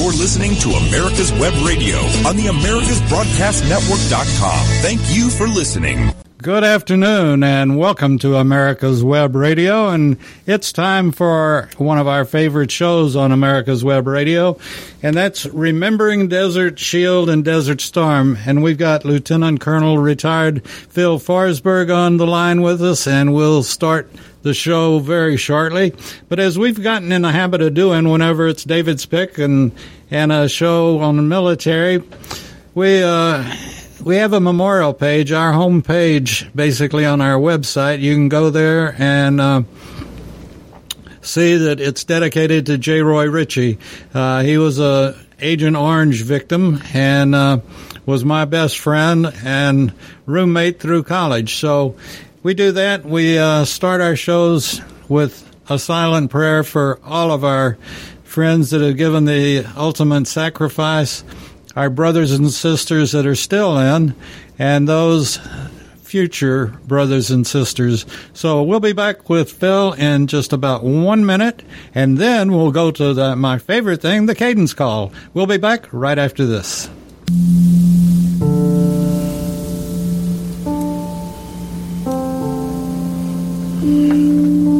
You're listening to America's Web Radio on the AmericasBroadcastNetwork.com. Thank you for listening. Good afternoon and welcome to America's Web Radio. And it's time for one of our favorite shows on America's Web Radio, and that's Remembering Desert Shield and Desert Storm. And we've got Lieutenant Colonel retired Phil Forsberg on the line with us, and we'll start the show very shortly. But as we've gotten in the habit of doing whenever it's David's pick and, and a show on the military, we, uh, we have a memorial page, our home page, basically on our website. You can go there and uh, see that it's dedicated to J. Roy Ritchie. Uh, he was a Agent Orange victim and uh, was my best friend and roommate through college. So we do that. We uh, start our shows with a silent prayer for all of our friends that have given the ultimate sacrifice our brothers and sisters that are still in, and those future brothers and sisters. So we'll be back with Phil in just about one minute, and then we'll go to the, my favorite thing, the cadence call. We'll be back right after this. Amen.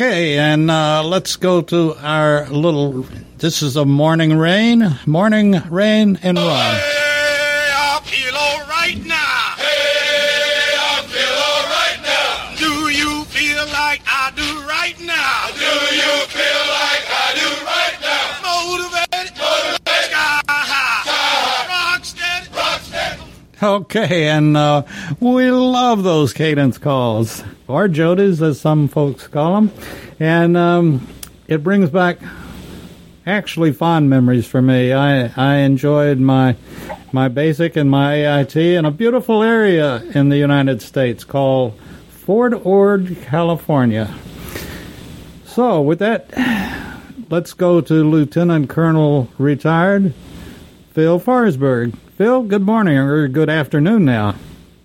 Okay, and uh, let's go to our little. This is a morning rain, morning rain and run. Hey, I feel all right now. Hey, I feel all right now. Do you feel like I do right now? Do you feel like I do right now? Motivated, Motivated, sky high, high. rock steady. rock steady. Okay, and uh, we love those cadence calls, or jodies, as some folks call them, and um, it brings back actually fond memories for me. I I enjoyed my my basic and my AIT in a beautiful area in the United States called Fort Ord, California. So, with that, let's go to Lieutenant Colonel retired Phil Forsberg. Phil, good morning or good afternoon now.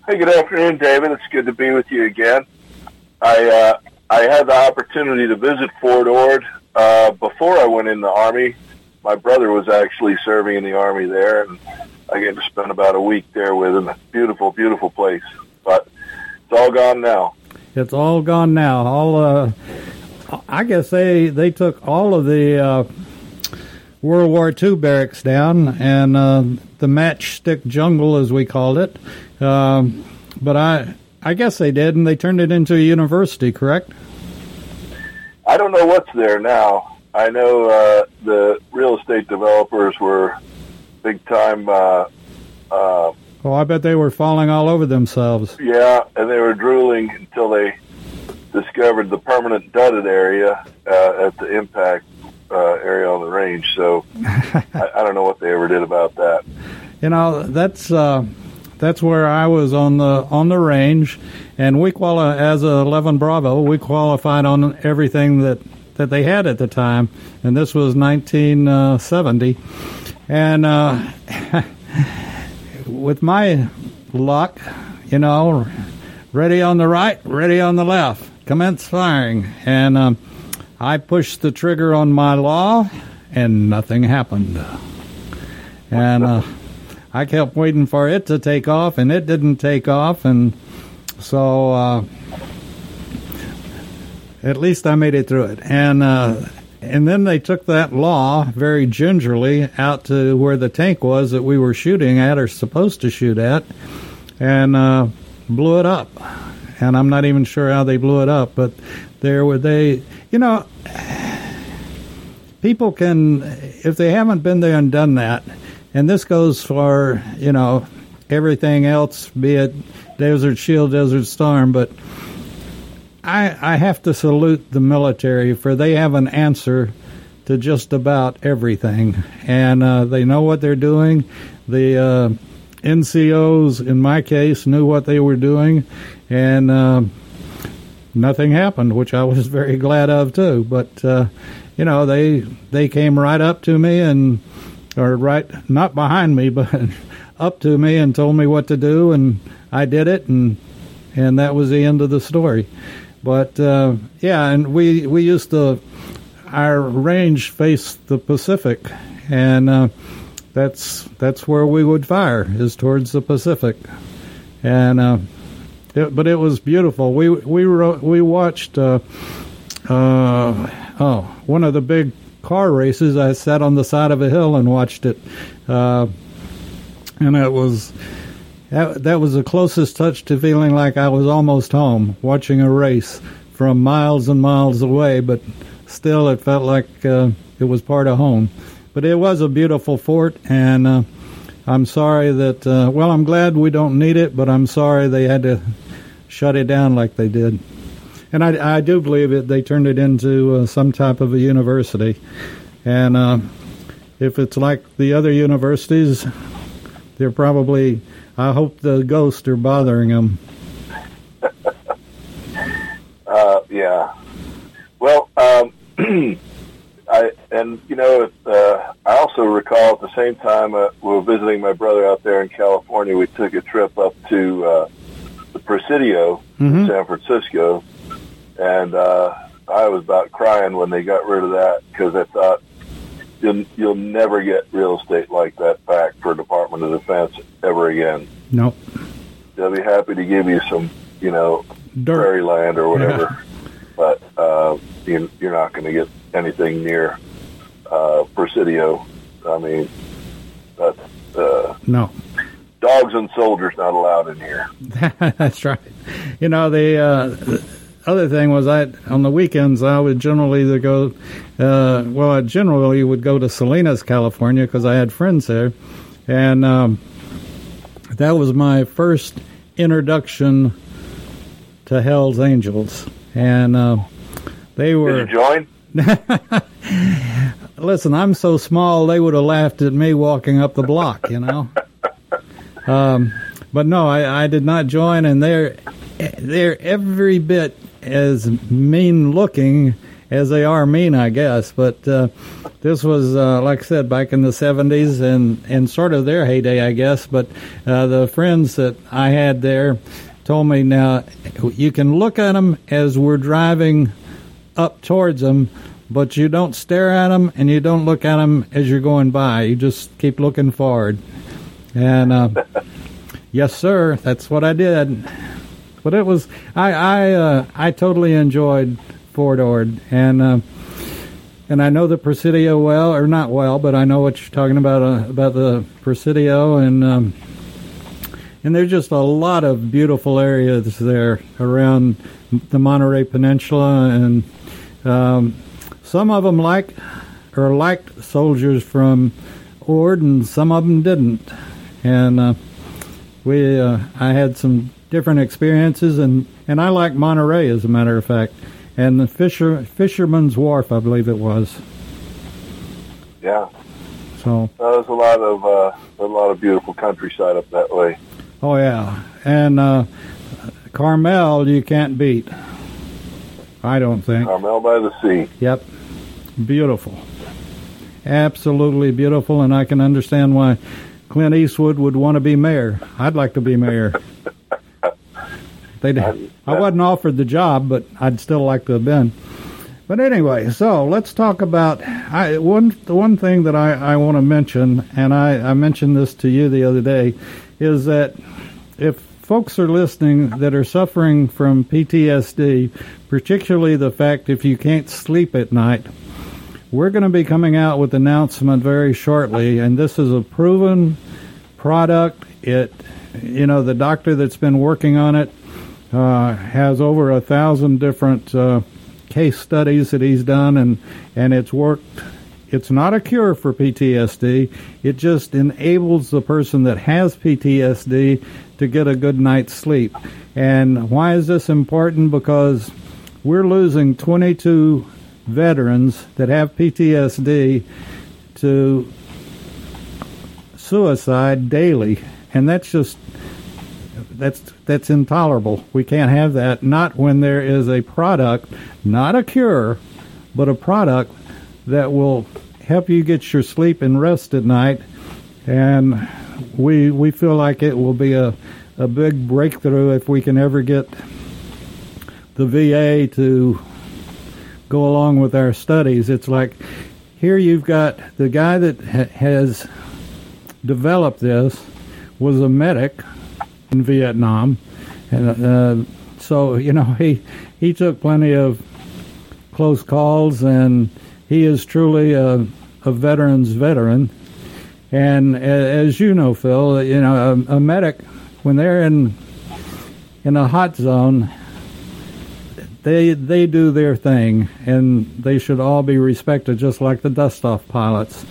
Hey, good afternoon, David. It's good to be with you again. I uh, I had the opportunity to visit Fort Ord uh, before I went in the Army. My brother was actually serving in the Army there, and I get to spend about a week there with him. Beautiful, beautiful place, but it's all gone now. It's all gone now. All uh, I guess they they took all of the uh, World War II barracks down and uh, the matchstick jungle, as we called it. Um, but I I guess they did, and they turned it into a university. Correct? I don't know what's there now. I know uh, the real estate developers were big time. Uh, uh, Oh, I bet they were falling all over themselves. Yeah, and they were drooling until they discovered the permanent dudded area uh, at the impact uh, area on the range. So I, I don't know what they ever did about that. You know, that's uh, that's where I was on the on the range, and we quali- as a 11 Bravo, we qualified on everything that that they had at the time, and this was 1970, and uh, with my luck, you know, ready on the right, ready on the left, commence firing, and um, I pushed the trigger on my law, and nothing happened, and. Uh, I kept waiting for it to take off, and it didn't take off, and so uh, at least I made it through it. And uh, and then they took that law very gingerly out to where the tank was that we were shooting at or supposed to shoot at, and uh, blew it up. And I'm not even sure how they blew it up, but there were they. you know, people can, if they haven't been there and done that, and this goes for, you know, everything else, be it Desert Shield, Desert Storm, but I, I have to salute the military for they have an answer to just about everything, and uh, they know what they're doing. The uh, NCOs, in my case, knew what they were doing, and uh, nothing happened, which I was very glad of too. But uh, you know, they they came right up to me and or right not behind me, but up to me and told me what to do, and I did it, and and that was the end of the story. But uh, yeah, and we we used to our range faced the Pacific, and uh, that's that's where we would fire is towards the Pacific, and uh, it, but it was beautiful. We we we watched uh, uh, oh one of the big car races. I sat on the side of a hill and watched it, uh, and it was. That, that was the closest touch to feeling like I was almost home, watching a race from miles and miles away, but still it felt like uh, it was part of home. But it was a beautiful fort, and uh, I'm sorry that, uh, well, I'm glad we don't need it, but I'm sorry they had to shut it down like they did. And I, I do believe it. They turned it into uh, some type of a university, and uh, if it's like the other universities, they're probably. I hope the ghosts are bothering them. uh, yeah. Well, um, I and you know, uh, I also recall at the same time uh, we were visiting my brother out there in California. We took a trip up to uh, the Presidio Mhm. in San Francisco, and uh, I was about crying when they got rid of that because I thought you'll you'll never get real estate like that back for Department of Defense ever again. Nope. They'll be happy to give you some, you know, Dirt. prairie land or whatever, but uh, you, you're not going to get anything near uh, Presidio. I mean, that's, uh, No. dogs and soldiers not allowed in here. That's right. You know the, uh, other thing was I on the weekends I would generally either go, uh, well, I generally would go to Salinas, California, because I had friends there, and um, that was my first introduction to Hell's Angels, and uh, they were. Did you join? Listen, I'm so small they would have laughed at me walking up the block, you know. um, but no, I, I did not join, and they're they're every bit as mean looking as they are mean, I guess. But uh, this was, uh, like I said, back in the '70s, and and sort of their heyday, I guess. But uh, the friends that I had there told me now you can look at them as we're driving up towards them, but you don't stare at them and you don't look at them as you're going by. You just keep looking forward. And uh, yes, sir, that's what I did. But it was I I uh, I totally enjoyed Fort Ord and. Uh, and I know the Presidio well, or not well, but I know what you're talking about uh, about the Presidio, and um, and there's just a lot of beautiful areas there around the Monterey Peninsula, and um, some of them like or liked soldiers from Ord, and some of them didn't. And uh, we, uh, I had some different experiences, and and I like Monterey as a matter of fact, and the Fisher Fisherman's Wharf, I believe it was. Yeah, So, there's a lot of uh, a lot of beautiful countryside up that way. oh yeah, and uh, Carmel you can't beat. I don't think. Carmel by the Sea. Yep. Beautiful. Absolutely beautiful, and I can understand why Clint Eastwood would want to be mayor. I'd like to be mayor. They'd, I wasn't offered the job, but I'd still like to have been. But anyway, so let's talk about I, one. The one thing that I, I want to mention, and I, I mentioned this to you the other day, is that if folks are listening that are suffering from PTSD, particularly the fact if you can't sleep at night, we're going to be coming out with an announcement very shortly, and this is a proven product. It, you know, the doctor that's been working on it has over a thousand different uh, case studies that he's done, and and it's worked. It's not a cure for PTSD. It just enables the person that has PTSD to get a good night's sleep. And why is this important? Because we're losing 22 veterans that have PTSD to suicide daily, and that's just that's that's intolerable. We can't have that. Not when there is a product, not a cure, but a product that will help you get your sleep and rest at night. And we we feel like it will be a a big breakthrough if we can ever get the VA to go along with our studies. It's like here you've got the guy that ha- has developed this was a medic in Vietnam, and uh, so you know he he took plenty of close calls, and he is truly a, a veteran's veteran. And as you know, Phil, you know a, a medic when they're in in a hot zone, they they do their thing, and they should all be respected, just like the dust off pilots.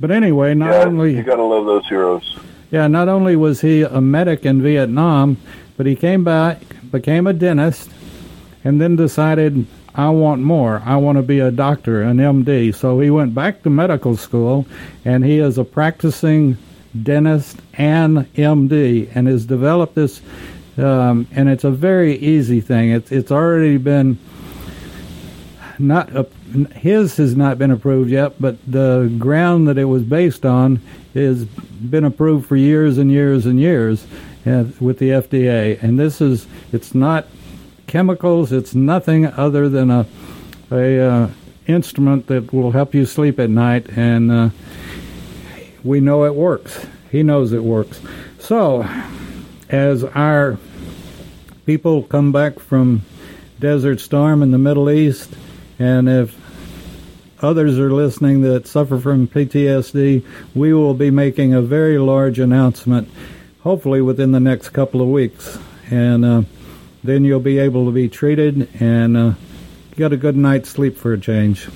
But anyway, not yeah, only you got to love those heroes. Yeah, not only was he a medic in Vietnam, but he came back, became a dentist, and then decided, I want more. I want to be a doctor, an MD. So he went back to medical school, and he is a practicing dentist and MD, and has developed this. Um, and it's a very easy thing. It's it's already been not a, his has not been approved yet, but the ground that it was based on has been approved for years and years and years uh, with the FDA. And this is it's not chemicals; it's nothing other than a a uh, instrument that will help you sleep at night, and uh, we know it works. He knows it works. So, as our people come back from Desert Storm in the Middle East, and if others are listening that suffer from PTSD, we will be making a very large announcement, hopefully within the next couple of weeks. And uh, then you'll be able to be treated and uh, get a good night's sleep for a change.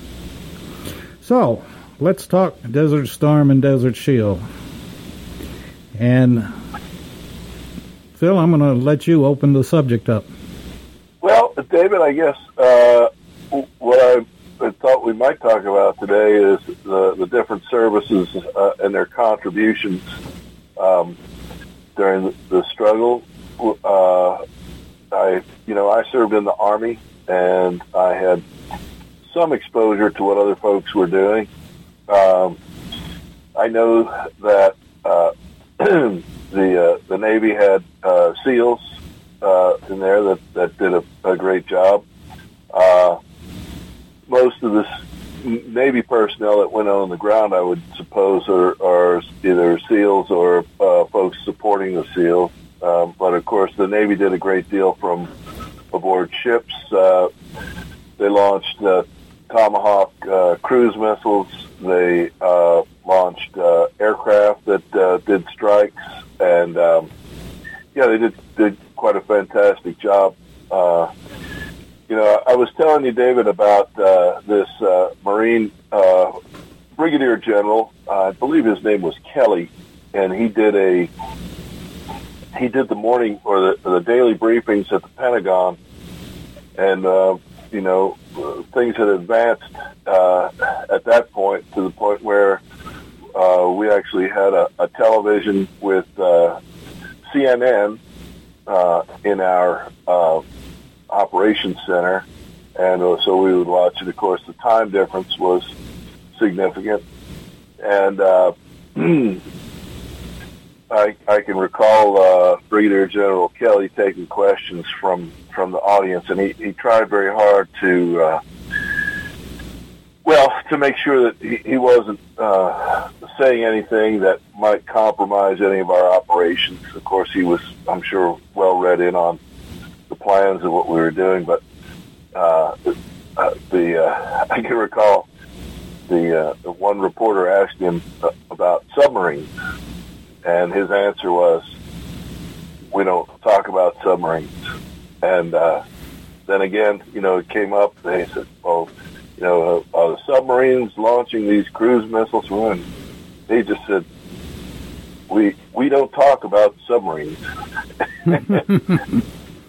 So, let's talk Desert Storm and Desert Shield. And Phil, I'm going to let you open the subject up. Well, David, I guess uh, what I I thought we might talk about today is the, the different services uh, and their contributions um, during the, struggle. Uh, I, you know, I served in the army, and I had some exposure to what other folks were doing. Um, I know that uh, the uh, the Navy had uh, SEALs uh, in there that that did a, a great job. Uh, most of the Navy personnel that went on the ground, I would suppose, are, are either SEALs or uh, folks supporting the SEALs. Um, but of course, the Navy did a great deal from aboard ships. Uh, they launched uh, Tomahawk uh, cruise missiles. They uh, launched uh, aircraft that uh, did strikes, and um, yeah, they did did quite a fantastic job. Uh, you know, I was telling you, David, about uh, this uh, Marine uh, Brigadier General. Uh, I believe his name was Kelly, and he did a he did the morning or the, the daily briefings at the Pentagon, and uh, you know things had advanced uh, at that point to the point where uh, we actually had a, a television with uh, CNN uh, in our uh, operations center, and uh, so we would watch it. Of course, the time difference was significant, and uh, I, I can recall uh, Brigadier General Kelly taking questions from from the audience, and he, he tried very hard to. Uh, well, to make sure that he, he wasn't uh, saying anything that might compromise any of our operations. Of course, he was, I'm sure, well read in on plans of what we were doing, but uh, uh, the uh, I can recall the, uh, the one reporter asked him about submarines, and his answer was, "We don't talk about submarines." And uh, then again, you know, it came up. They said, "Well, you know, uh, are the submarines launching these cruise missiles?" And he just said, "We we don't talk about submarines."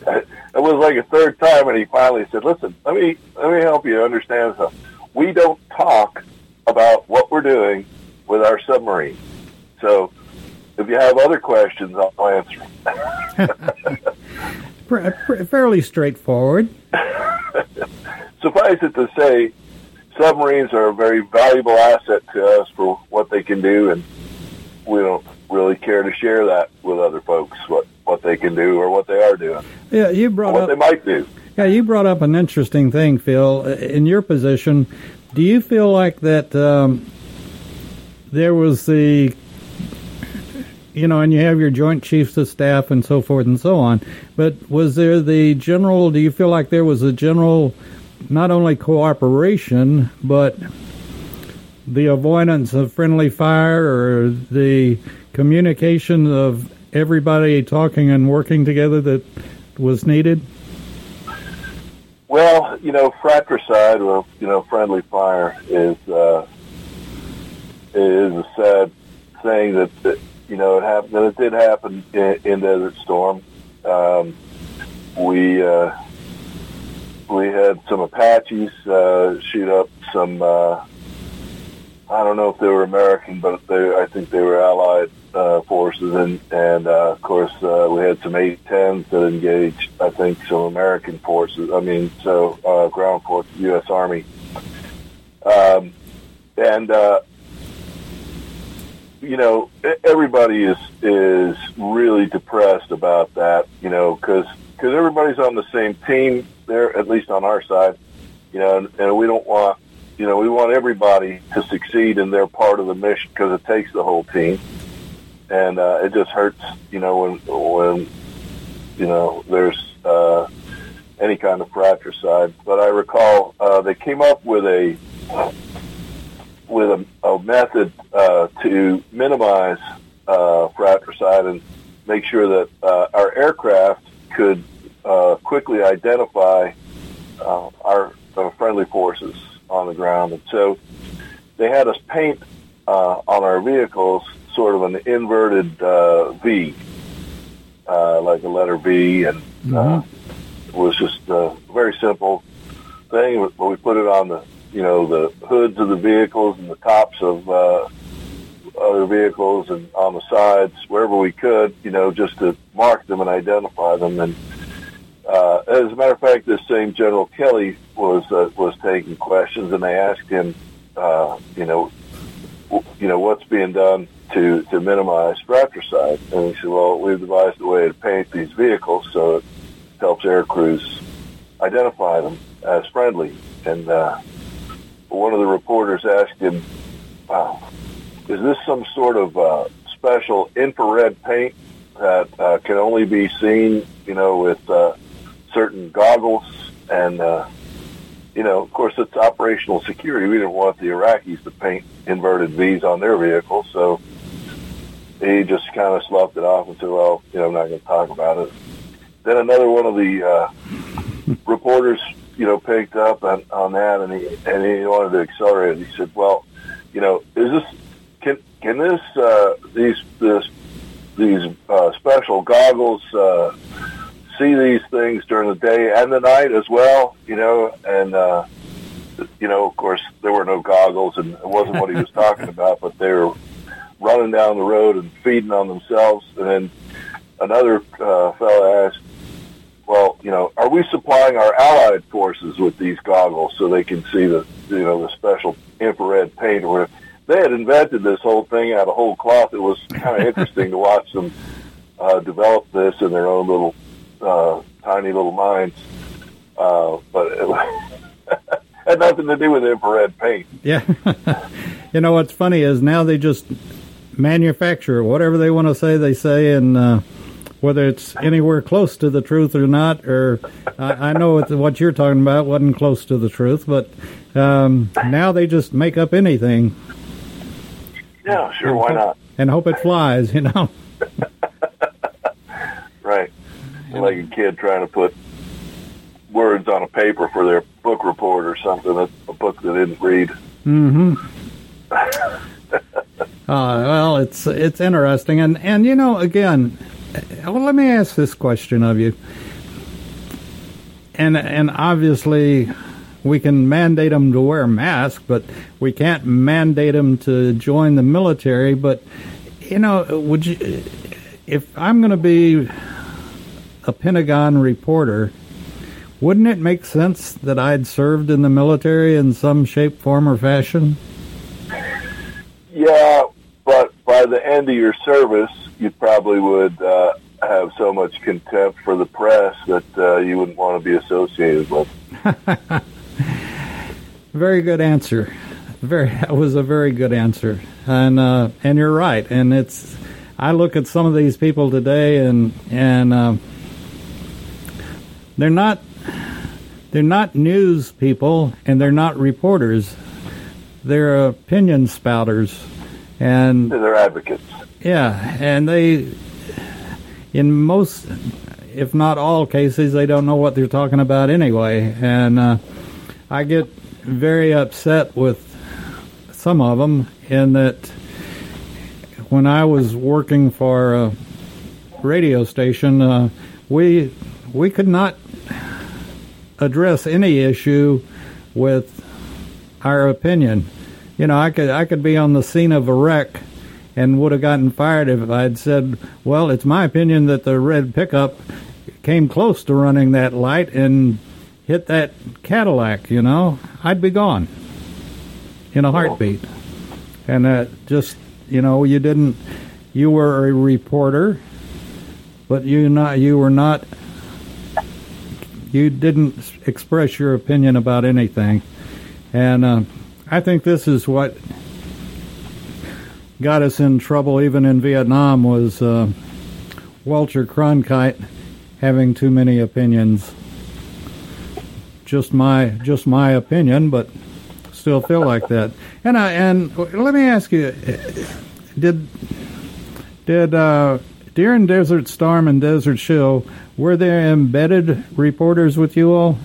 it was like a third time, and he finally said, "Listen, let me let me help you understand something. We don't talk about what we're doing with our submarine. So, if you have other questions, I'll answer." Fairly straightforward. Suffice it to say, submarines are a very valuable asset to us for what they can do, and we don't really care to share that with other folks what what they can do or what they are doing. Yeah, you brought what up they might do. Yeah, you brought up an interesting thing, Phil. In your position, do you feel like that um, there was the you know, and you have your joint chiefs of staff and so forth and so on. But was there the general? Do you feel like there was a general, not only cooperation, but the avoidance of friendly fire or the communication of everybody talking and working together that was needed? Well, you know, fratricide or you know, friendly fire is uh, is a sad thing that, that you know it happened. And it did happen in, in Desert Storm. Um, we uh, we had some Apaches uh, shoot up some. Uh, I don't know if they were American, but they, I think they were Allied uh, forces, and and uh, of course uh, we had some A-10s that engaged. I think some American forces. I mean, so uh, ground forces, U.S. Army, um, and uh, you know everybody is is really depressed about that. You know, because because everybody's on the same team there, at least on our side. You know, and, and we don't want you know, we want everybody to succeed in their part of the mission because it takes the whole team, and uh, it just hurts, you know, when when you know there's uh, any kind of fratricide. But I recall uh, they came up with a with a, a method uh, to minimize uh, fratricide and make sure that uh, our aircraft could uh, quickly identify uh, our uh, friendly forces on the ground. And so they had us paint uh, on our vehicles sort of an inverted uh, V, uh, like a letter V, and uh, it was just a very simple thing. But we put it on the, you know, the hoods of the vehicles and the tops of uh, other vehicles and on the sides, wherever we could, you know, just to mark them and identify them. And uh, as a matter of fact, this same General Kelly was uh, was taking questions, and they asked him, uh, you know, you know, what's being done to to minimize fratricide, and he said, well, we've devised a way to paint these vehicles so it helps air crews identify them as friendly. And uh, one of the reporters asked him, wow, is this some sort of uh, special infrared paint that uh, can only be seen, you know, with uh, certain goggles? And uh, you know of course it's operational security. We didn't want the iraqis to paint inverted v's on their vehicles. So he just kind of sloughed it off and said well you know i'm not going to talk about it. Then another one of the uh, reporters you know picked up on, on that and he and he wanted to accelerate it. He said well you know is this can can this uh, these this these uh, special goggles uh, see these things during the day and the night as well, you know, and, uh, you know, of course, there were no goggles and it wasn't what he was talking about, but they were running down the road and feeding on themselves. And then another uh, fellow asked, well, you know, are we supplying our allied forces with these goggles so they can see the, you know, the special infrared paint or whatever? They had invented this whole thing out of whole cloth. It was kind of interesting to watch them uh, develop this in their own little uh, tiny little minds. Uh, but it had nothing to do with infrared paint. Yeah. you know what's funny is now they just manufacture whatever they want to say. They say, and uh, whether it's anywhere close to the truth or not, or I, I know what, you're talking about wasn't close to the truth, but um, now they just make up anything. Yeah, sure. Why not? And hope it flies. You know. right like a kid trying to put words on a paper for their book report or something. A book they didn't read. Mm-hmm. uh, well, it's it's interesting, and and you know, again, well, let me ask this question of you, and and obviously. We can mandate them to wear a mask, but we can't mandate them to join the military. But you know, would you? If I'm going to be a Pentagon reporter, wouldn't it make sense that I'd served in the military in some shape, form, or fashion? Yeah, by the end of your service, you probably would uh, have so much contempt for the press that uh, you wouldn't want to be associated with. very good answer. Very, that was a very good answer, and uh, and you're right. And it's, I look at some of these people today, and and uh, they're not they're not news people, and they're not reporters. They're opinion spouters, and they're advocates. Yeah, and they, in most, if not all cases, they don't know what they're talking about anyway. And uh, I get very upset with some of them in that when I was working for a radio station, uh, we we could not address any issue with our opinion. You know, I could I could be on the scene of a wreck and would have gotten fired if I'd said, "Well, it's my opinion that the red pickup came close to running that light and hit that Cadillac." You know, I'd be gone in a heartbeat. And uh, just you know, you didn't. You were a reporter, but you not you were not. You didn't express your opinion about anything, and uh, I think this is what got us in trouble even in Vietnam was uh, Walter Cronkite having too many opinions. Just my just my opinion, but still feel like that. And I and let me ask you, did did uh, during Desert Storm and Desert Shield were there embedded reporters with you all?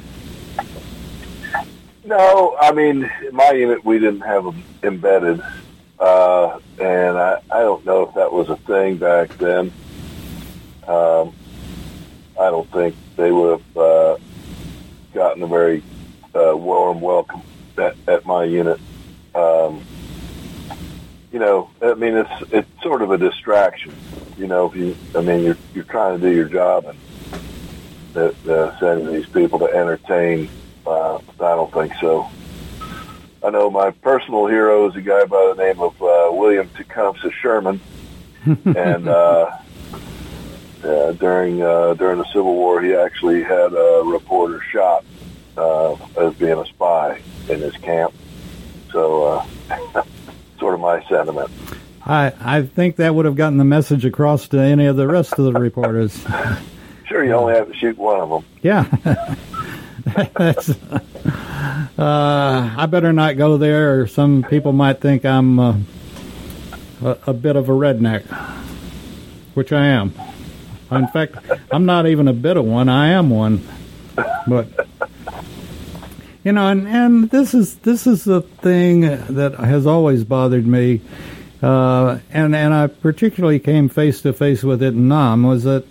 No, I mean, my unit we didn't have them embedded, uh, and I, I don't know if that was a thing back then. Um, I don't think they would have uh, gotten a very uh, warm welcome at, at my unit. Um, you know, I mean, it's it's sort of a distraction. You know, if you, I mean, you're you're trying to do your job and uh, sending these people to entertain uh, I don't think so. I know my personal hero is a guy by the name of uh, William Tecumseh Sherman, and uh, uh, during uh, during the Civil War, he actually had a reporter shot uh, as being a spy in his camp. So, uh, sort of my sentiment. I I think that would have gotten the message across to any of the rest of the reporters. sure, you only have to shoot one of them. Yeah. Uh, I better not go there, or some people might think I'm uh, a, a bit of a redneck, which I am. In fact, I'm not even a bit of one. I am one, but you know, and, and this is this is the thing that has always bothered me, uh, and and I particularly came face to face with it in Nam was that,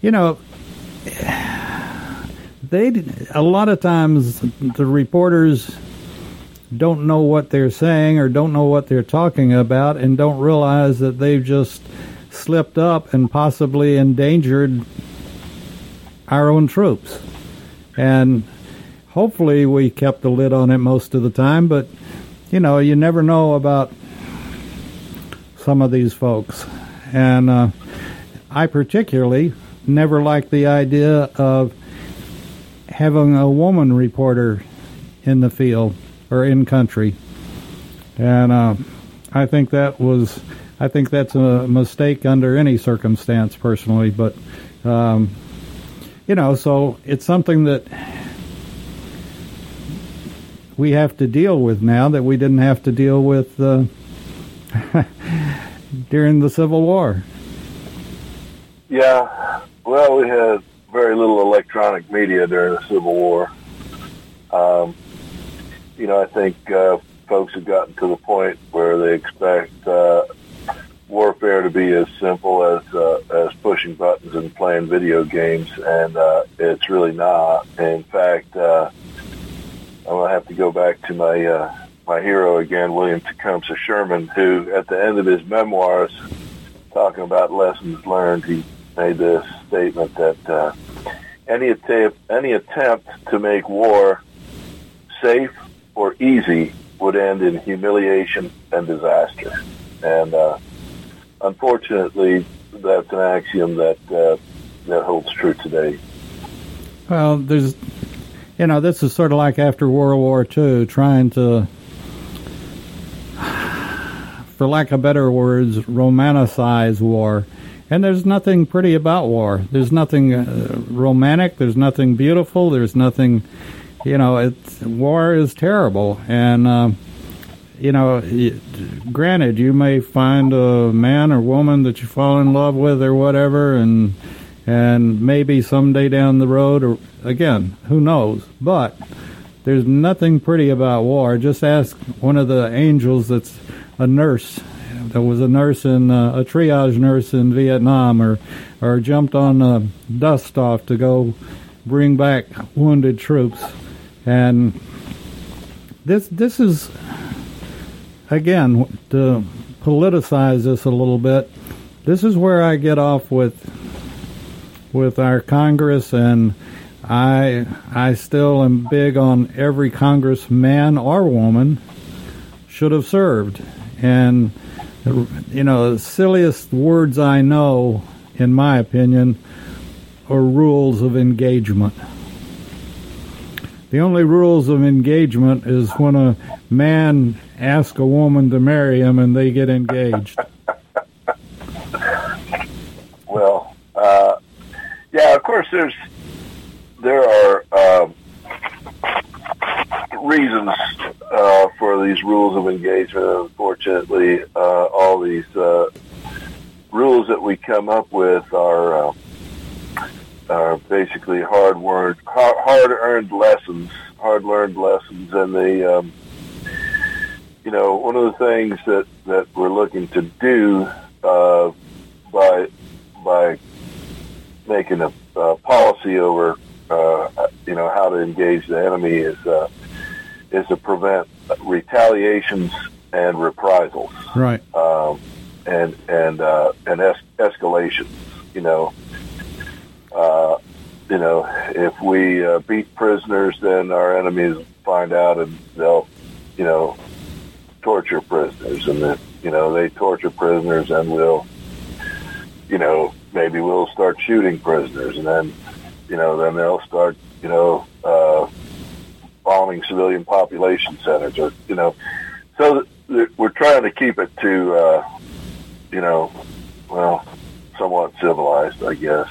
you know they a lot of times the reporters don't know what they're saying or don't know what they're talking about and don't realize that they've just slipped up and possibly endangered our own troops. And hopefully we kept the lid on it most of the time, but you know, you never know about some of these folks. And uh, I particularly never liked the idea of having a woman reporter in the field or in country, and uh, I think that was I think that's a mistake under any circumstance personally, but um, you know, so it's something that we have to deal with now that we didn't have to deal with uh, during the Civil War. Yeah, well, we had very little electronic media during the Civil War. Um, you know, I think uh, folks have gotten to the point where they expect uh, warfare to be as simple as uh, as pushing buttons and playing video games, and uh, it's really not. In fact, uh, I'm gonna have to go back to my uh, my hero again, William Tecumseh Sherman, who at the end of his memoirs, talking about lessons learned, he made this statement that uh, any attempt any attempt to make war safe or easy would end in humiliation and disaster. And uh, unfortunately, that's an axiom that uh, that holds true today. Well, there's, you know, this is sort of like after World War II, trying to, for lack of better words, romanticize war. And there's nothing pretty about war. There's nothing uh, romantic. There's nothing beautiful. There's nothing, you know, it's, war is terrible. And, uh, you know, granted, you may find a man or woman that you fall in love with or whatever, and and maybe someday down the road, or again, who knows? But there's nothing pretty about war. Just ask one of the angels that's a nurse, that was a nurse in uh, a triage nurse in Vietnam, or or jumped on a dust off to go bring back wounded troops, and this this is again, to politicize this a little bit, this is where I get off with with our Congress, and I I still am big on every congressman or woman should have served, and you know the silliest words I know, in my opinion, are rules of engagement. The only rules of engagement is when a man asks a woman to marry him and they get engaged. well, uh, yeah, of course, there's there are uh, reasons uh, for these rules of engagement. Unfortunately, uh, all these uh, rules that we come up with are uh, are basically hard word, hard earned lessons, hard learned lessons, and they, um, you know, one of the things that that we're looking to do uh, by by making a, a policy over, uh, you know, how to engage the enemy is uh, is to prevent retaliations and reprisals, right? Um, and and uh, and es- escalations, you know. Uh, you know, if we uh, beat prisoners, then our enemies find out and they'll, you know, torture prisoners, and then you know they torture prisoners, and we'll, you know, maybe we'll start shooting prisoners, and then, you know, then they'll start, you know, uh, bombing civilian population centers, or you know, so we're trying to keep it to, uh, you know, well, somewhat civilized, I guess.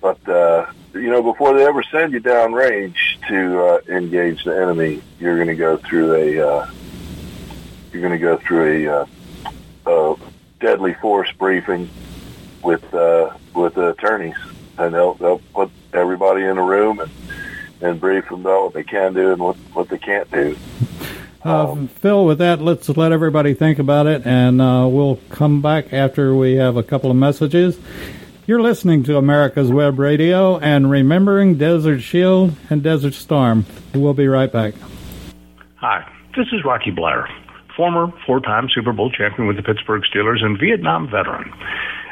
But uh, you know, before they ever send you downrange to uh, engage the enemy, you're going to go through a uh, you're going to go through a, uh, a deadly force briefing with uh, with the attorneys, and they'll they'll put everybody in a room and and brief them about what they can do and what what they can't do. Uh, um, Phil, with that, let's let everybody think about it, and uh, we'll come back after we have a couple of messages. You're listening to America's Web Radio and remembering Desert Shield and Desert Storm. We'll be right back. Hi, this is Rocky Bleier, former four time Super Bowl champion with the Pittsburgh Steelers and Vietnam veteran.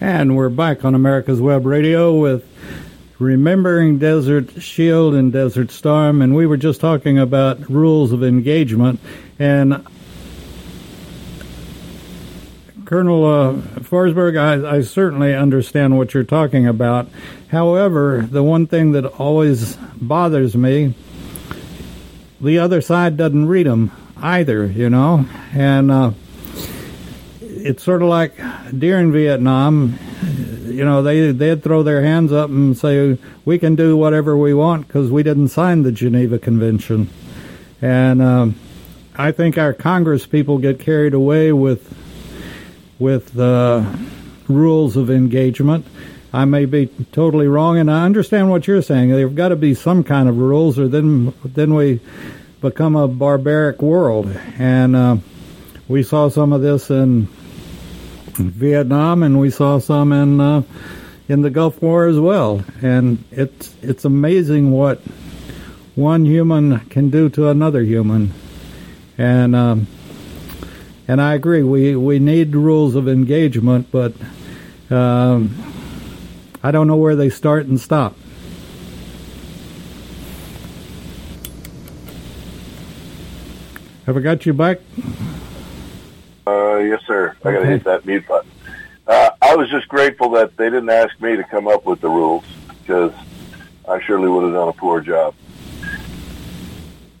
And we're back on America's Web Radio with Remembering Desert Shield and Desert Storm, and we were just talking about rules of engagement. And Colonel uh, Forsberg, I, I certainly understand what you're talking about. However, the one thing that always bothers me, the other side doesn't read them either, you know, and. Uh, it's sort of like during Vietnam, you know, they they'd throw their hands up and say we can do whatever we want because we didn't sign the Geneva Convention, and um, I think our Congress people get carried away with with the rules of engagement. I may be totally wrong, and I understand what you're saying. There've got to be some kind of rules, or then then we become a barbaric world, and uh, we saw some of this in Vietnam, and we saw some in uh, in the Gulf War as well. And it's it's amazing what one human can do to another human. And um, and I agree. We we need rules of engagement, but um, I don't know where they start and stop. Have I got you back? Uh, yes, sir. I got to hit that mute button. Uh, I was just grateful that they didn't ask me to come up with the rules because I surely would have done a poor job.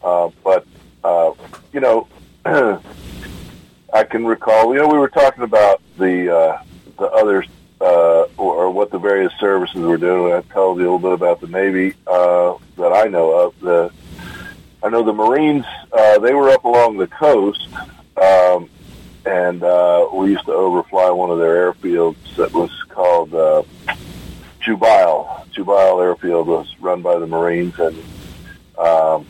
Uh, but uh, you know, I can recall. You know, we were talking about the uh, the other uh, or, or what the various services were doing. I told you a little bit about the Navy uh, that I know of. The I know the Marines. Uh, they were up along the coast. Um, and uh, we used to overfly one of their airfields that was called uh, Jubail. Jubail Airfield was run by the Marines, and um,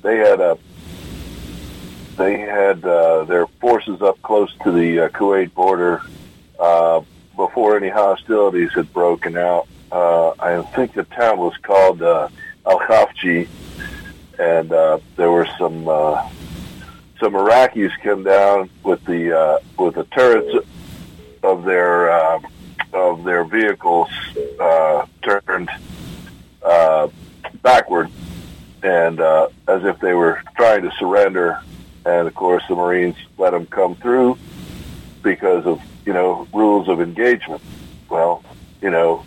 they had a they had uh, their forces up close to the uh, Kuwait border uh, before any hostilities had broken out. Uh, I think the town was called uh, Al Khafji, and uh, there were some. Uh, some Iraqis come down with the uh, with the turrets of their uh, of their vehicles uh, turned uh, backward, and uh, as if they were trying to surrender. And of course, the Marines let them come through because of you know rules of engagement. Well, you know,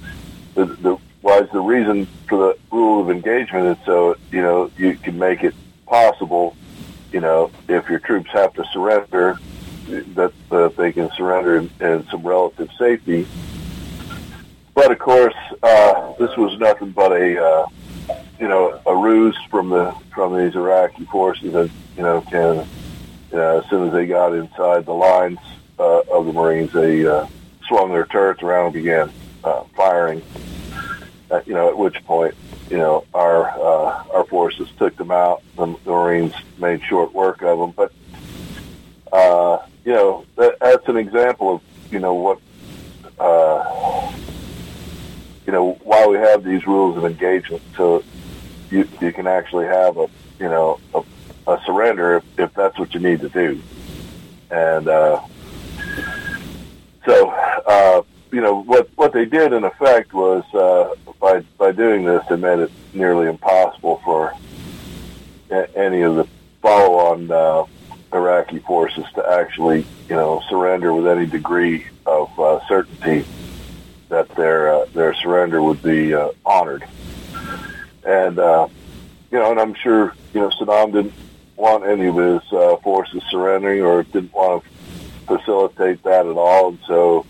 the, the why is the reason for the rule of engagement is so you know you can make it possible you know, if your troops have to surrender, that uh, they can surrender in, in, some relative safety. But of course, uh, this was nothing but a, uh, you know, a ruse from the from these Iraqi forces that you know can, you know, as soon as they got inside the lines uh, of the Marines, they uh, swung their turrets around and began uh, firing. At, you know, at which point you know, our uh, our forces took them out. The, Marines made short work of them, but uh, you know, that, that's an example of you know what uh, you know why we have these rules of engagement, so you you can actually have a you know a, a surrender if, if that's what you need to do, and uh, so. Uh, you know what what they did in effect was uh, by by doing this, it made it nearly impossible for a- any of the follow-on uh, Iraqi forces to actually, you know, surrender with any degree of uh, certainty that their uh, their surrender would be uh, honored. And uh, you know, and I'm sure you know Saddam didn't want any of his forces surrendering or didn't want to facilitate that at all, and so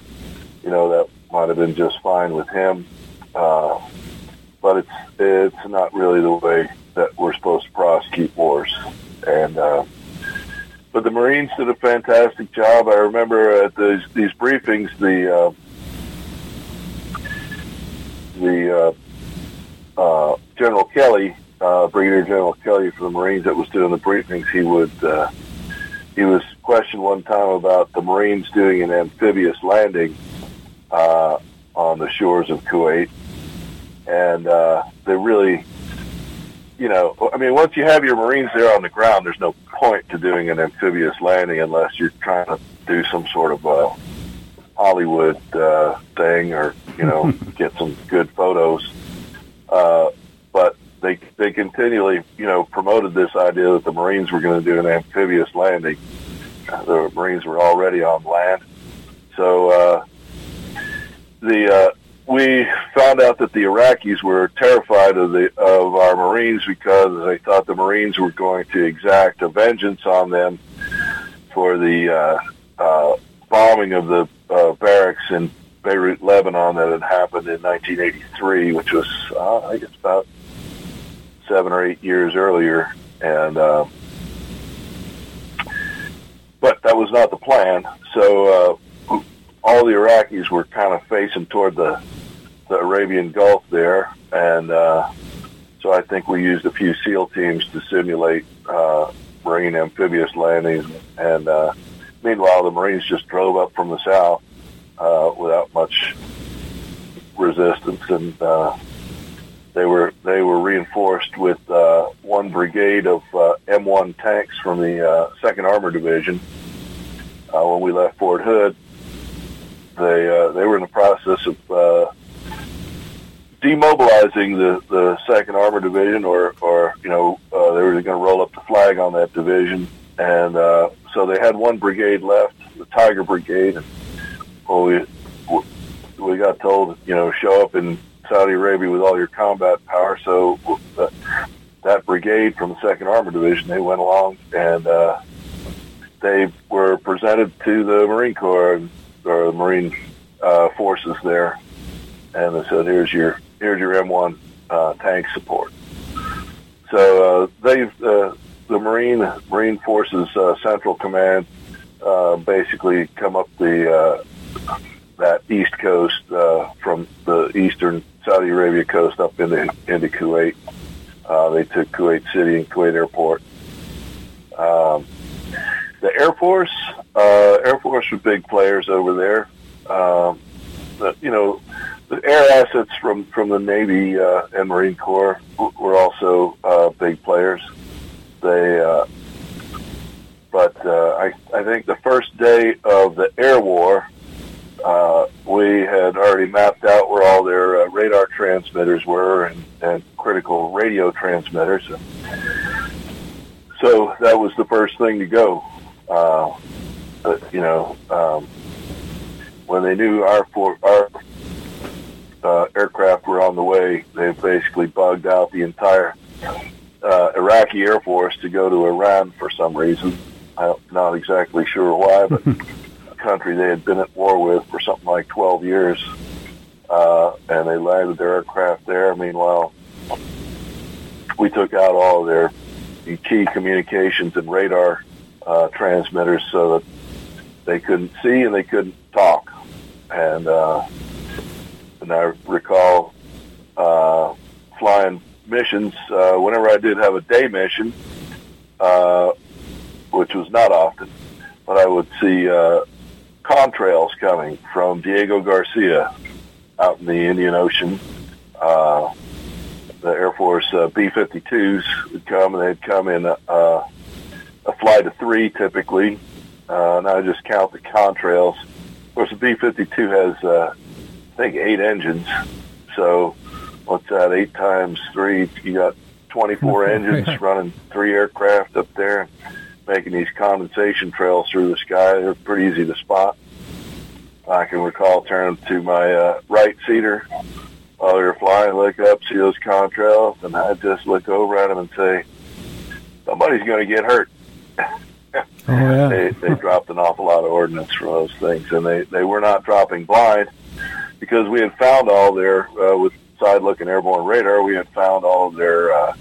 you know that might have been just fine with him. Uh, but it's it's not really the way that we're supposed to prosecute wars, and. Uh, but the Marines did a fantastic job. I remember at these, these briefings, the uh, the uh, uh, General Kelly, uh, Brigadier General Kelly from the Marines that was doing the briefings, he would uh, he was questioned one time about the Marines doing an amphibious landing uh, on the shores of Kuwait, and uh, they really, you know, I mean, once you have your Marines there on the ground, there's no point to doing an amphibious landing unless you're trying to do some sort of uh, Hollywood uh, thing or you know get some good photos. Uh, but they they continually you know promoted this idea that the Marines were going to do an amphibious landing. The Marines were already on land, so uh, the uh, we found out that the Iraqis were terrified of the of our Marines because they thought the Marines were going to exact a vengeance on them for the uh, uh, bombing of the uh, barracks in Beirut, Lebanon, that had happened in 1983, which was uh, I guess about seven or eight years earlier, and uh, but that was not the plan. So uh, all the Iraqis were kind of facing toward the the Arabian Gulf there, and uh, so I think we used a few SEAL teams to simulate uh, Marine amphibious landings. And uh, meanwhile, the Marines just drove up from the south uh, without much resistance, and uh, they were they were reinforced with uh, one brigade of uh, M1 tanks from the uh, Second Armor Division. Uh, when we left Fort Hood, they uh, they were in the process of uh, demobilizing the the Second Armor Division, or or you know uh, they were going to roll up the flag on that division, and uh, so they had one brigade left, the Tiger Brigade. And, well, we we got told you know show up in Saudi Arabia with all your combat power. So uh, that brigade from the Second Armor Division they went along and uh, they were presented to the Marine Corps or the Marine uh, forces there, and they said, "Here's your here's your M1 uh, tank support. So uh, they've uh, the Marine Marine Forces uh, Central Command uh, basically come up the that east coast from the eastern Saudi Arabia coast up into into Kuwait. They took Kuwait City and Kuwait Airport. Um, the Air Force, uh, Air Force were big players over there. Um, you know, the air assets from from the Navy uh, and Marine Corps were also uh, big players. They, uh, but uh, I I think the first day of the air war, uh, we had already mapped out where all their uh, radar transmitters were and, and critical radio transmitters. So that was the first thing to go. Uh, but, you know, um, when they knew our for, our uh, aircraft were on the way, they basically bugged out the entire uh, Iraqi Air Force to go to Iran for some reason. I'm not exactly sure why, but a country they had been at war with for something like 12 years, uh, and they landed their aircraft there. Meanwhile, we took out all of their key communications and radar uh, transmitters so that they couldn't see and they couldn't talk. And uh, and I recall uh, flying missions. Uh, whenever I did have a day mission, uh, which was not often, but I would see uh, contrails coming from Diego Garcia out in the Indian Ocean. Uh, the Air Force uh, B-52s would come, and they'd come in uh, a flight of three typically. Uh, and I just count the contrails. Of course, the B-52 has, uh, I think, eight engines. So what's that? Eight times three, you got 24 engines running three aircraft up there. making these condensation trails through the sky. They're pretty easy to spot. I can recall turning to my uh, right seater while we were flying, look up, see those contrails, and I'd just look over at them and say, somebody's going to get hurt. Oh, yeah. they, they dropped an awful lot of ordnance from those things, and they, they were not dropping blind because we had found all their, uh, with side-looking airborne radar, we had found all of their uh,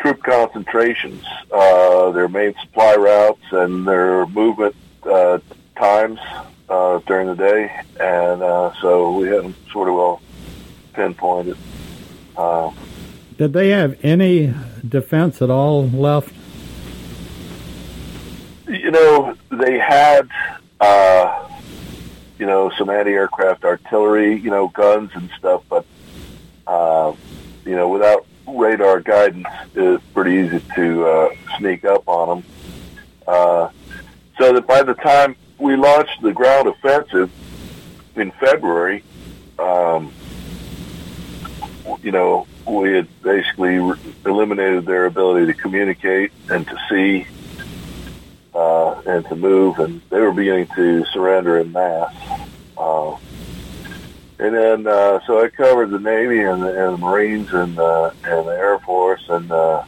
troop concentrations, uh, their main supply routes, and their movement uh, times uh, during the day, and uh, so we had them sort of well pinpointed. Uh, Did they have any defense at all left? You know, they had, uh, you know, some anti-aircraft artillery, you know, guns and stuff, but, uh, you know, without radar guidance, it's pretty easy to uh, sneak up on them. Uh, so that by the time we launched the ground offensive in February, um, you know, we had basically eliminated their ability to communicate and to see uh, and to move, and they were beginning to surrender in mass. Uh, and then, uh, so I covered the Navy and the, and the Marines and uh, and the Air Force and uh,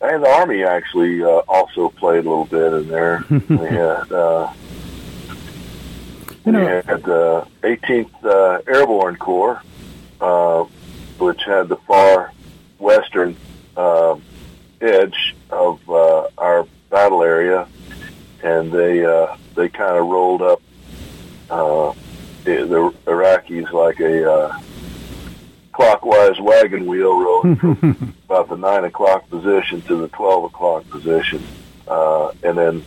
and the Army actually uh, also played a little bit in there. we had uh, You know- we had uh, 18th uh, Airborne Corps, uh, which had the far western uh, edge of uh, our battle area, and they uh, they kind of rolled up uh, the, the Iraqis like a uh, clockwise wagon wheel rolling from about the nine o'clock position to the twelve o'clock position, uh, and then.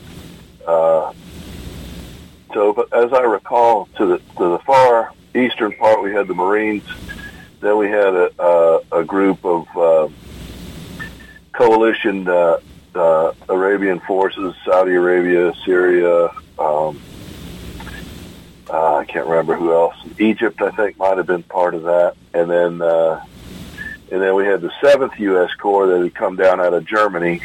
Uh, so, but as I recall, to the to the far eastern part, we had the Marines. Then we had a a, a group of uh, coalition uh, uh, Arabian forces, Saudi Arabia, Syria. Um, uh, I can't remember who else. Egypt, I think, might have been part of that. And then, uh, and then we had the Seventh U.S. Corps that had come down out of Germany,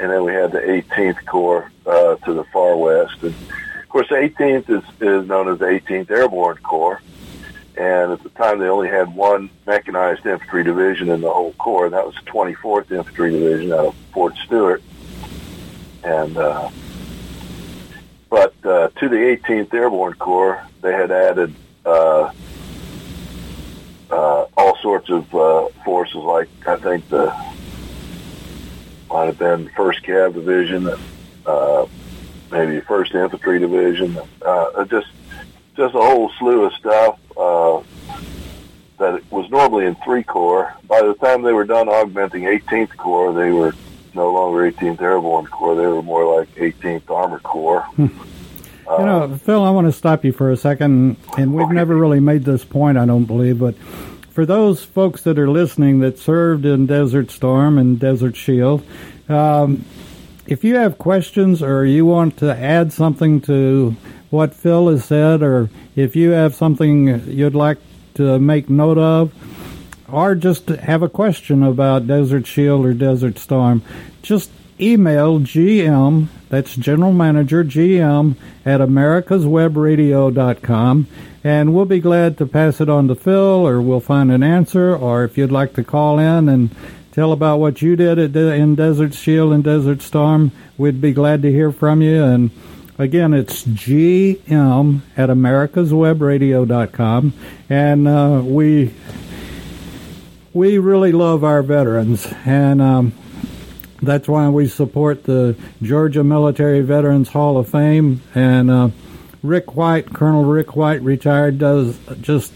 and then we had the 18th Corps uh, to the far west. And of course, the 18th is, is known as the 18th Airborne Corps. And at the time, they only had one mechanized infantry division in the whole corps, and that was the 24th Infantry Division out of Fort Stewart. And uh, but uh, to the 18th Airborne Corps, they had added uh, uh, all sorts of uh, forces, like I think the might have been First Cav Division, uh, maybe First Infantry Division, just just a whole slew of stuff uh, that was normally in three corps. By the time they were done augmenting 18th Corps, they were no longer 18th Airborne Corps. They were more like 18th Armored Corps. You know, Phil, I want to stop you for a second, and we've never really made this point, I don't believe, but for those folks that are listening that served in Desert Storm and Desert Shield, um, if you have questions or you want to add something to what Phil has said, or if you have something you'd like to make note of, or just have a question about Desert Shield or Desert Storm, just email GM, that's General Manager GM, at americaswebradio.com, and we'll be glad to pass it on to Phil, or we'll find an answer, or if you'd like to call in and tell about what you did in Desert Shield and Desert Storm, we'd be glad to hear from you. And again, it's GM at americaswebradio.com, and uh, we we really love our veterans, and um, that's why we support the Georgia Military Veterans Hall of Fame. And uh, Rick White, Colonel Rick White, retired, does just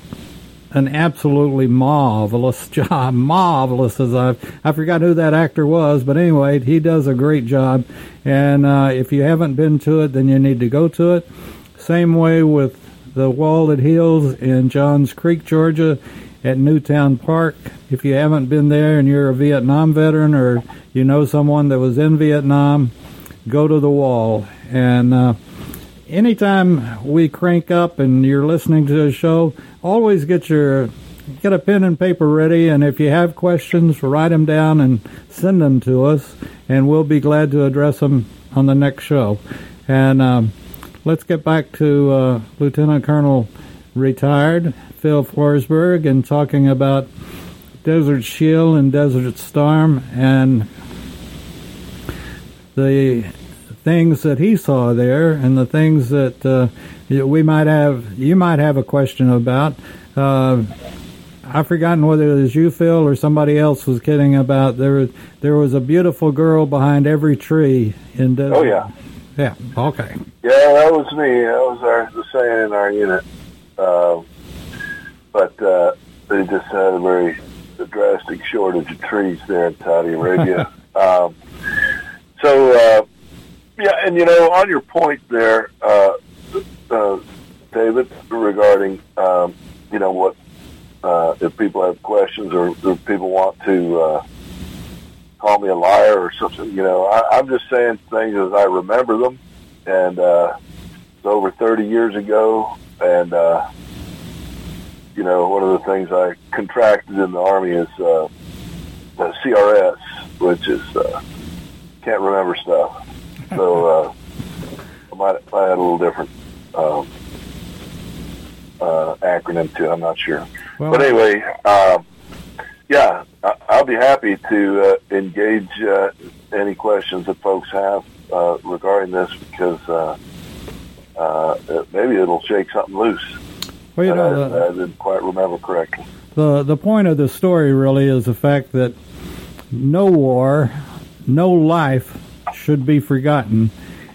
an absolutely marvelous job. Marvelous as I I forgot who that actor was, but anyway, he does a great job. And uh, if you haven't been to it, then you need to go to it. Same way with the Wall That Heals in Johns Creek, Georgia, at Newtown Park. If you haven't been there and you're a Vietnam veteran or you know someone that was in Vietnam, go to the wall. And uh, anytime we crank up and you're listening to the show, always get your get a pen and paper ready, and if you have questions, write them down and send them to us, and we'll be glad to address them on the next show. And um, let's get back to uh, Lieutenant Colonel retired Phil Forsberg and talking about Desert Shield and Desert Storm and the things that he saw there and the things that uh, we might have you might have a question about. Uh, I've forgotten whether it was you, Phil, or somebody else was kidding about there. There was a beautiful girl behind every tree in Desert. Oh yeah, yeah. Okay. Yeah, that was me. That was our the saying in our unit. Uh, but uh, they just had a very a drastic shortage of trees there in Saudi Arabia. um, so, uh, yeah, and you know, on your point there, uh, uh, David, regarding um, you know what uh, if people have questions or if people want to uh, call me a liar or something, you know, I, I'm just saying things as I remember them, and uh, it's over 30 years ago, and uh, you know, one of the things I contracted in the army is uh, CRS, which is uh, can't remember stuff. So uh, I might, might have a little different um, uh, acronym to it. I'm not sure. Well, but anyway, um, yeah, I, I'll be happy to uh, engage uh, any questions that folks have uh, regarding this because uh, uh, maybe it'll shake something loose. Well, you know, I, I didn't quite remember correctly. the the point of the story really is the fact that no war, no life should be forgotten,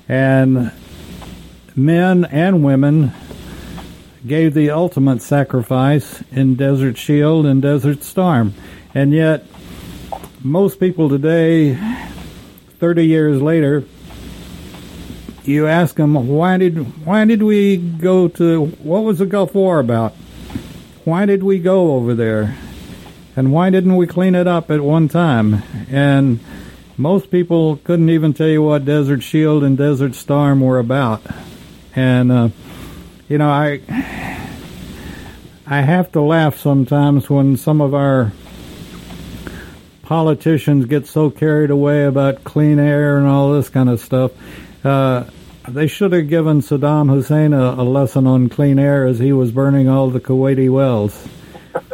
and men and women gave the ultimate sacrifice in Desert Shield and Desert Storm, and yet most people today, thirty years later, you ask them why did why did we go to what was the Gulf War about? Why did we go over there? And why didn't we clean it up at one time? And most people couldn't even tell you what Desert Shield and Desert Storm were about. And uh, you know, I I have to laugh sometimes when some of our politicians get so carried away about clean air and all this kind of stuff. Uh, they should have given Saddam Hussein a, a, lesson on clean air as he was burning all the Kuwaiti wells.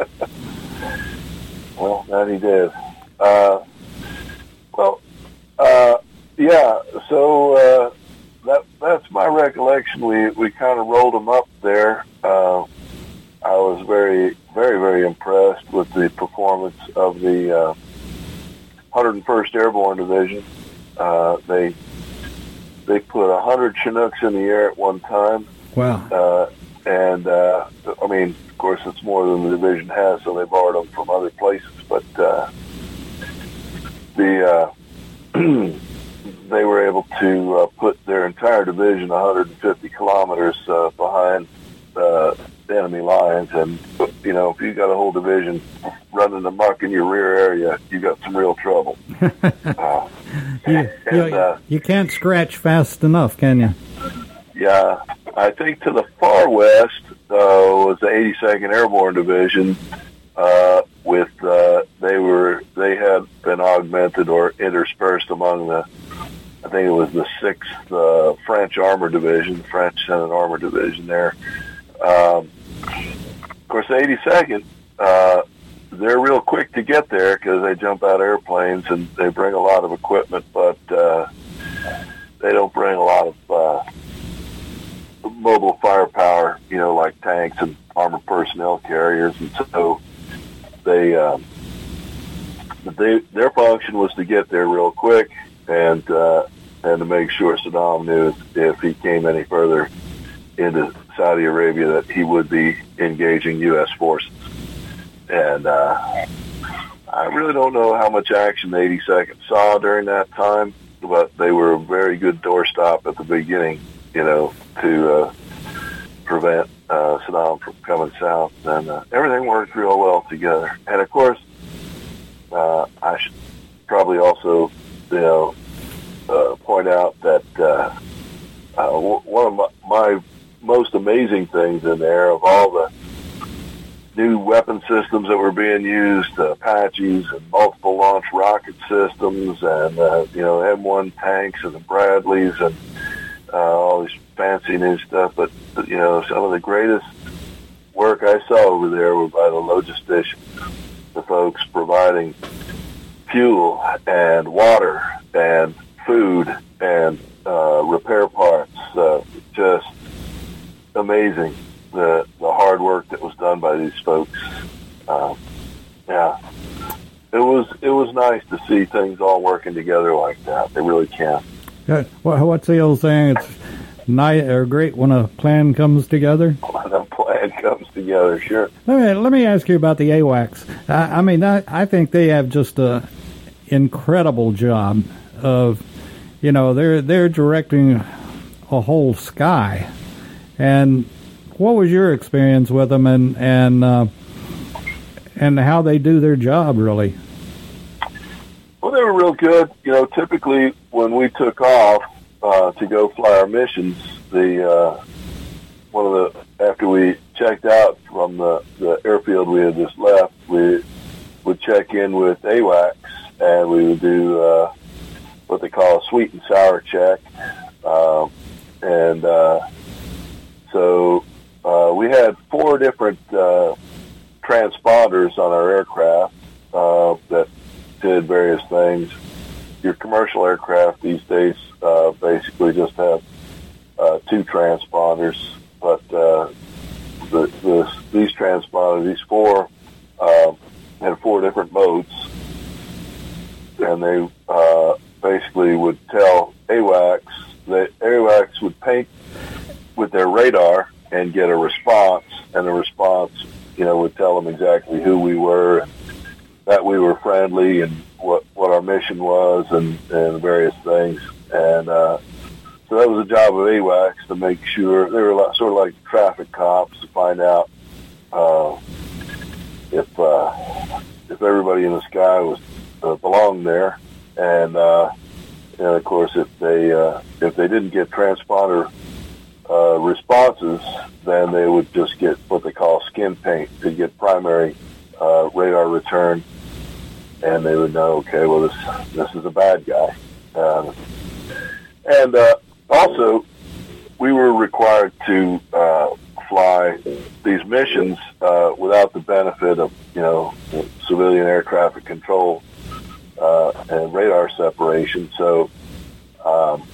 well, that he did. Uh, uh, yeah. So uh, that that's my recollection. We we kind of rolled them up there. Uh, I was very very very impressed with the performance of the 101st uh, Airborne Division. Uh, they they put a hundred Chinooks in the air at one time. Wow. Uh, and uh, I mean, of course, it's more than the division has, so they borrowed them from other places. But uh, the uh, they were able to uh, put their entire division 150 kilometers uh, behind uh, the enemy lines, and you know, if you got a whole division running amok in your rear area, you got some real trouble. uh, you, and, uh, you can't scratch fast enough, can you? Yeah, I think to the far west uh, was the 82nd Airborne Division. Uh, with uh, they were they had been augmented or interspersed among the I think it was the sixth uh, French Armor Division, French Senate Armor Division there. Um, of course, the 82nd, uh, they're real quick to get there because they jump out airplanes and they bring a lot of equipment, but uh, they don't bring a lot of uh, mobile firepower, you know, like tanks and armored personnel carriers, and so they um, they their function was to get there real quick and uh, and to make sure Saddam knew if he came any further into Saudi Arabia that he would be engaging U.S. forces. And uh, I really don't know how much action the 82nd saw during that time, but they were a very good doorstop at the beginning, you know, to uh, prevent uh, Saddam from coming south. And uh, everything worked real well together. And of course, uh, I should probably also, you know, uh, point out that uh, uh, one of my, my most amazing things in there of all the new weapon systems that were being used, uh, Apaches and multiple launch rocket systems, and uh, you know M1 tanks and the Bradleys and uh, all this fancy new stuff. But you know, some of the greatest work I saw over there were by the logisticians, the folks providing fuel and water and food and uh, repair parts. Uh, just amazing the the hard work that was done by these folks. Uh, yeah, it was it was nice to see things all working together like that. They really can. Yeah, what's the old saying? It's nice or great when a plan comes together. When a plan comes together, sure. Let me let me ask you about the AWACS. I, I mean, I, I think they have just a incredible job of, you know, they're they're directing a whole sky, and what was your experience with them and and uh, and how they do their job really? Well, they were real good. You know, typically when we took off uh, to go fly our missions, the uh, one of the after we checked out from the the airfield we had just left, we would check in with AWACS and we would do uh, what they call a sweet and sour check, um, and uh, so uh, we had four different uh, transponders on our aircraft uh, that did various things. Your commercial aircraft these days uh, basically just have uh, two transponders, but uh, the, the, these transponders, these four, uh, had four different modes, and they uh, basically would tell AWACS that AWACS would paint with their radar and get a response, and the response, you know, would tell them exactly who we were and that we were friendly and what what our mission was and and various things. And uh, so that was the job of AWACS to make sure they were like, sort of like traffic cops to find out uh, if uh, if everybody in the sky was uh, belonged there, and uh, and of course if they uh, if they didn't get transponder uh, responses, then they would just get what they call skin paint to get primary uh, radar return, and they would know, okay, well this this is a bad guy, um, and uh, also we were required to uh, fly these missions uh, without the benefit of you know civilian air traffic control uh, and radar separation, so. Um,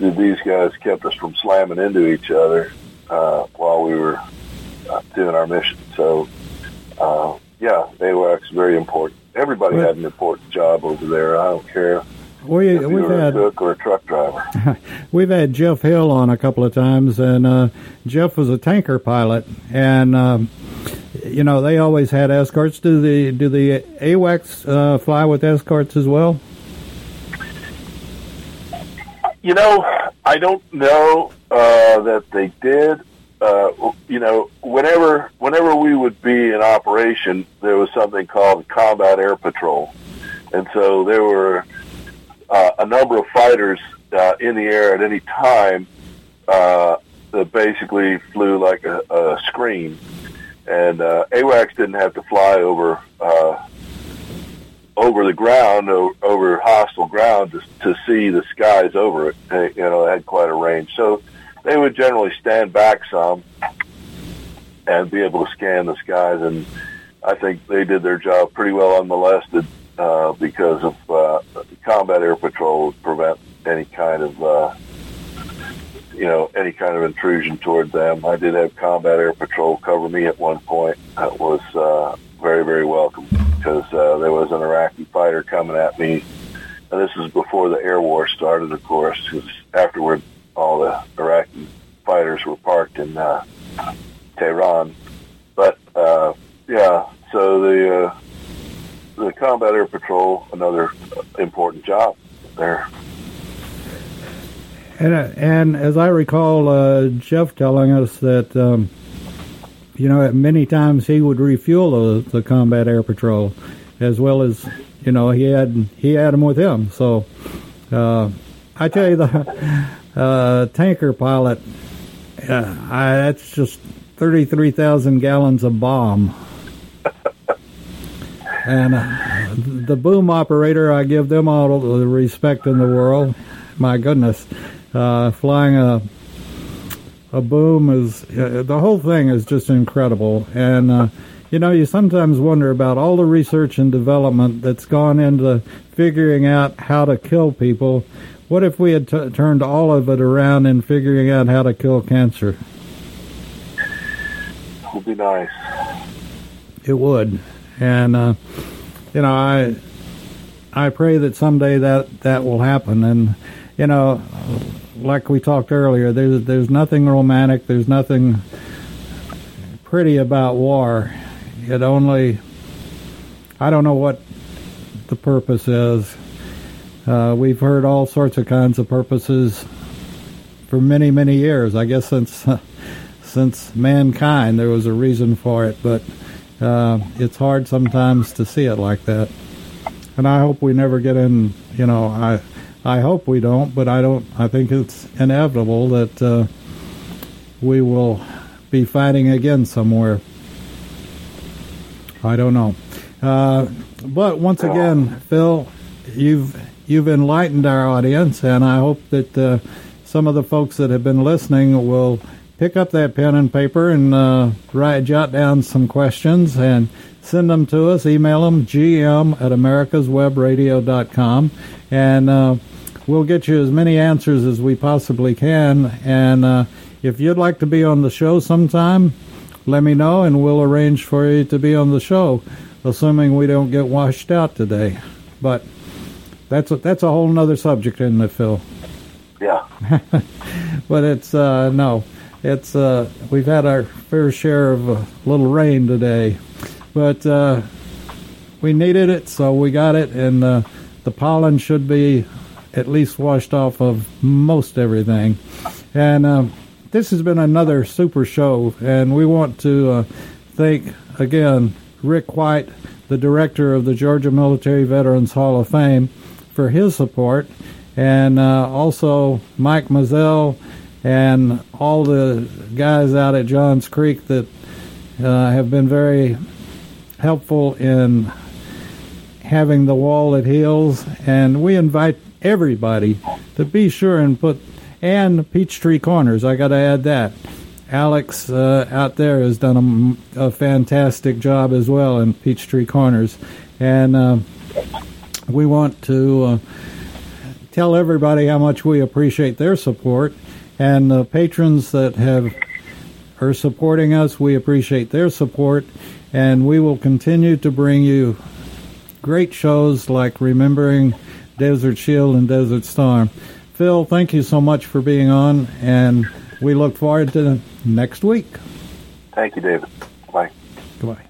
these guys kept us from slamming into each other uh, while we were uh, doing our mission. So, uh, yeah, AWACS very important. Everybody had an important job over there. I don't care. We, if we've had a cook or a truck driver. we've had Jeff Hill on a couple of times, and uh, Jeff was a tanker pilot, and um, you know they always had escorts. Do the do the AWACS uh, fly with escorts as well? You know, I don't know uh, that they did. Uh, you know, whenever whenever we would be in operation, there was something called Combat Air Patrol, and so there were uh, a number of fighters uh, in the air at any time uh, that basically flew like a, a screen, and uh, AWACS didn't have to fly over uh, over the ground, over hostile ground, to, to see the skies over it. You know, they had quite a range. So they would generally stand back some and be able to scan the skies. And I think they did their job pretty well unmolested uh, because of uh, combat air patrol would prevent any kind of uh, you know any kind of intrusion toward them. I did have combat air patrol cover me at one point. That was uh, very very welcome because uh, there was an Iraqi fighter coming at me. And this is before the air war started, of course, because afterward all the Iraqi fighters were parked in uh, Tehran. But uh, yeah, so the uh, the combat air patrol, another important job there. And, uh, and as I recall, uh, Jeff telling us that um, you know, many times he would refuel the, the combat air patrol, as well as, you know, he had he had them with him. So, uh, I tell you, the uh, tanker pilot, uh, I, that's just thirty-three thousand gallons of bomb. and uh, the boom operator, I give them all the respect in the world. My goodness, uh, flying a a boom is uh, the whole thing is just incredible. And uh, you know, you sometimes wonder about all the research and development that's gone into figuring out how to kill people. What if we had t- turned all of it around in figuring out how to kill cancer? It Would be nice. It would, and uh, you know, I I pray that someday that that will happen. And you know, like we talked earlier, there's there's nothing romantic, there's nothing pretty about war. It only I don't know what the purpose is. Uh, we've heard all sorts of kinds of purposes for many many years. I guess since since mankind there was a reason for it, but uh, it's hard sometimes to see it like that. And I hope we never get in. You know, I I hope we don't, but I don't. I think it's inevitable that uh, we will be fighting again somewhere. I don't know. Uh, but once again, Phil, you've you've enlightened our audience, and I hope that uh, some of the folks that have been listening will pick up that pen and paper and uh, write jot down some questions and send them to us. Email them gm at americaswebradio.com, and uh, we'll get you as many answers as we possibly can. And uh, if you'd like to be on the show sometime, let me know, and we'll arrange for you to be on the show, assuming we don't get washed out today. But that's a, that's a whole nother subject, isn't it, Phil? Yeah. but it's uh, no, it's uh, we've had our fair share of a little rain today, but uh, we needed it, so we got it, and uh, the pollen should be at least washed off of most everything. And uh, this has been another super show, and we want to uh, thank again Rick White, the director of the Georgia Military Veterans Hall of Fame, for his support, and uh, also Mike Mazzell and all the guys out at Johns Creek that uh, have been very helpful in having the wall that heals. And we invite everybody to be sure and put and Peachtree Corners. I got to add that. Alex uh, out there has done a, a, fantastic job as well in Peachtree Corners, and uh, we want to uh, tell everybody how much we appreciate their support, and the patrons that have are supporting us. We appreciate their support, and we will continue to bring you great shows like Remembering Desert Shield and Desert Storm. Phil, thank you so much for being on, and we look forward to next week. Thank you, David. Bye. Goodbye.